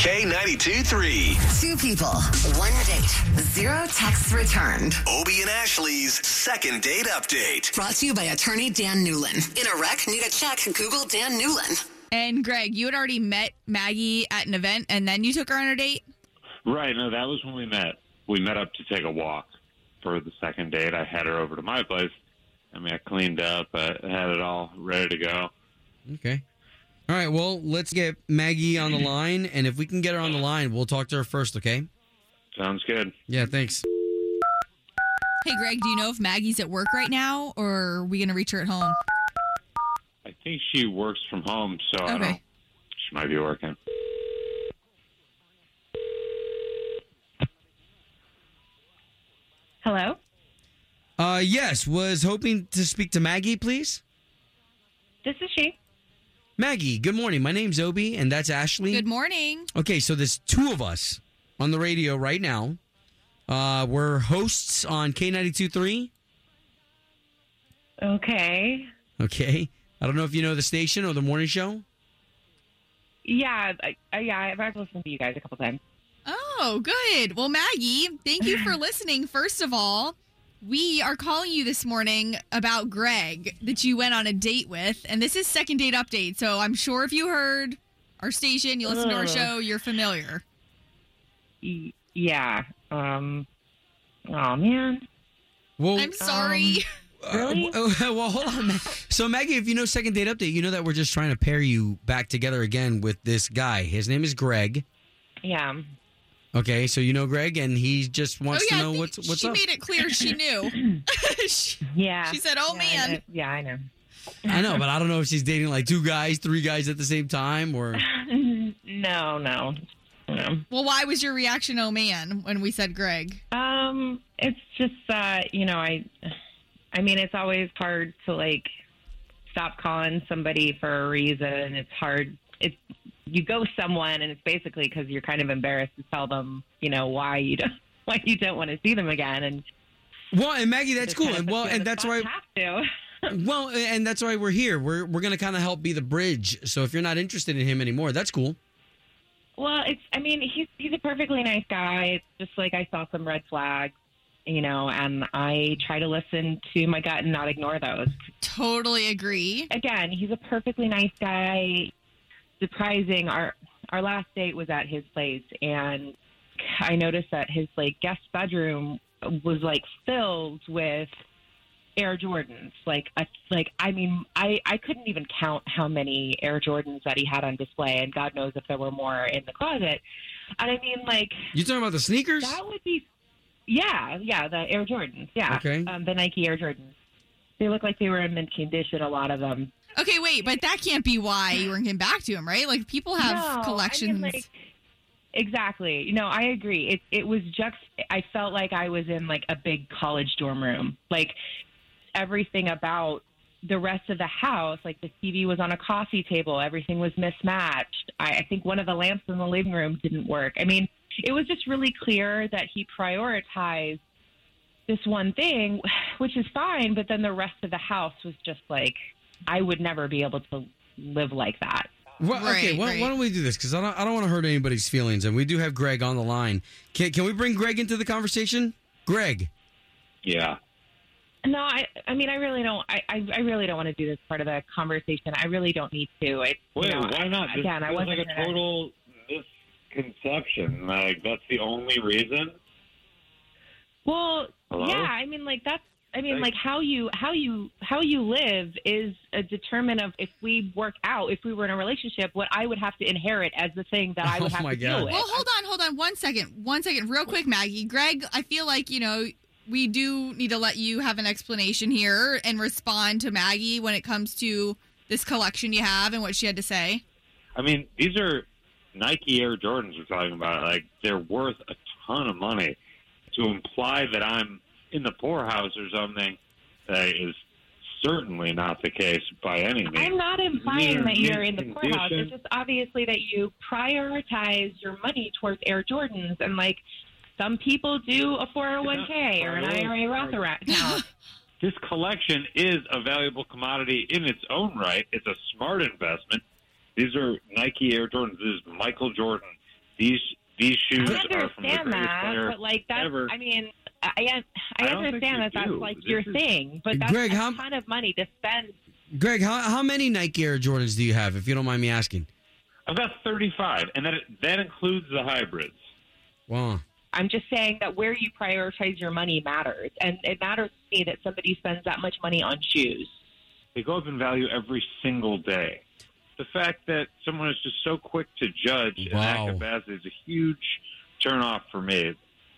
K92 3. Two people, one date, zero texts returned. Obie and Ashley's second date update. Brought to you by attorney Dan Newlin. In a wreck, need a check, Google Dan Newlin. And Greg, you had already met Maggie at an event and then you took her on a date? Right. No, that was when we met. We met up to take a walk for the second date. I had her over to my place. I mean, I cleaned up, I had it all ready to go. Okay. All right. Well, let's get Maggie on the line, and if we can get her on the line, we'll talk to her first. Okay? Sounds good. Yeah. Thanks. Hey, Greg, do you know if Maggie's at work right now or are we going to reach her at home? I think she works from home, so I don't. Okay. She might be working. Hello? Uh, yes. Was hoping to speak to Maggie, please. This is she. Maggie. Good morning. My name's Obie, and that's Ashley. Good morning. Okay, so there's two of us on the radio right now. Uh, we're hosts on K92.3. Okay. Okay. I don't know if you know the station or the morning show. Yeah, I, I, yeah, I've I've listened to you guys a couple times. Oh, good. Well, Maggie, thank you for listening. First of all, we are calling you this morning about Greg that you went on a date with, and this is second date update. So I'm sure if you heard our station, you listen to our show, you're familiar. Yeah. Um. Oh man. Well, I'm sorry. uh, Really? uh, well, hold on. So, Maggie, if you know second date update, you know that we're just trying to pair you back together again with this guy. His name is Greg. Yeah. Okay, so you know Greg, and he just wants oh yeah, to know what's what's she up. made it clear she knew. she, Yeah. she said, "Oh yeah, man." know. Yeah, I know. I know, but I don't know if she's dating like two guys, three guys at the same time, or no, no, no. Well, why was your reaction, "Oh man," when we said Greg? Um, it's just uh, you know, I, I mean, it's always hard to like stop calling somebody for a reason. It's hard. It's you go someone, and it's basically because you're kind of embarrassed to tell them, you know, why you don't why you don't want to see them again, and well, and Maggie, that's cool, kind of and well, and that's spot. why, have to. well, and that's why we're here. We're we're gonna kind of help be the bridge. So if you're not interested in him anymore, that's cool. Well, it's. I mean, he's he's a perfectly nice guy. It's just like I saw some red flags, you know, and I try to listen to my gut and not ignore those. Totally agree. Again, he's a perfectly nice guy. Surprising. Our our last date was at his place, and I noticed that his like guest bedroom was like filled with Air Jordans. Like a, like I mean, I I couldn't even count how many Air Jordans that he had on display, and God knows if there were more in the closet. And I mean, like You talking about the sneakers? that would be, yeah, yeah, the Air Jordans, yeah, Okay. um, the Nike Air Jordans. They look like they were in mint condition. A lot of them. Okay, wait, but that can't be why you weren't getting back to him, right? Like people have No, I collections. mean, like, exactly. You know, I agree. It it was just. I felt like I was in like a big college dorm room. Like everything about the rest of the house, like the TV was on a coffee table, everything was mismatched. I, I think one of the lamps in the living room didn't work. I mean, it was just really clear that he prioritized this one thing, which is fine, but then the rest of the house was just like I would never be able to live like that. Well, okay, Right, why, right. why don't we do this? Because I don't, I don't want to hurt anybody's feelings, and we do have Greg on the line. Can, can we bring Greg into the conversation? Greg, Yeah. No, I I mean I really don't I, I, I really don't want to do this part of the conversation. I really don't need to. It, you Wait, know, why not? This Again, I wasn't like a total misconception. Like that's the only reason. Well, Hello? yeah, I mean like that's I mean Hey. like how you how you how you live is a determinant of if we work out, if we were in a relationship, what I would have to inherit as the thing that I would Oh have my to God. deal with. well, hold on, hold on, one second, one second, real quick, Maggie. Greg, I feel like you know we do need to let you have an explanation here and respond to Maggie when it comes to this collection you have and what she had to say. I mean, these are Nike Air Jordans we're talking about. Like they're worth a ton of money. To imply that I'm in the poorhouse or something uh, is certainly not the case by any means. I'm not implying that you're in the poorhouse. It's just obviously that you prioritize your money towards Air Jordans, and like some people do a 401k or an IRA Roth account. This collection is a valuable commodity in its own right. It's a smart investment. These are Nike Air Jordans. This is Michael Jordan. these these shoes I are from the understand greatest that, player but like that's. ever. I mean, I I, I I don't think understand you that that's like This your is- thing, but that's Greg, a how- ton of money to spend. Greg, how, how many Nike Air Jordans do you have, if you don't mind me asking? I've got 35, and that that includes the hybrids. Wow. I'm just saying that where you prioritize your money matters, and it matters to me that somebody spends that much money on shoes. They go up in value every single day. The fact that someone is just so quick to judge an Wow. act of Basley is a huge turnoff for me.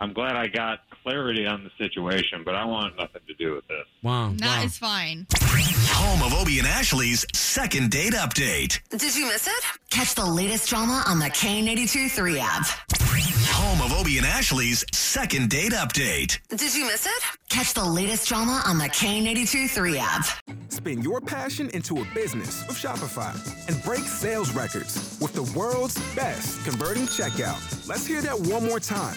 I'm glad I got clarity on the situation, but I want nothing to do with this. Wow. That wow. is fine. Home of Obie and Ashley's second date update. Did you miss it? Catch the latest drama on the K82 3 app. Home of Obie and Ashley's second date update. Did you miss it? Catch the latest drama on the K82 3 app. Spin your passion into a business with Shopify and break sales records with the world's best converting checkout. Let's hear that one more time.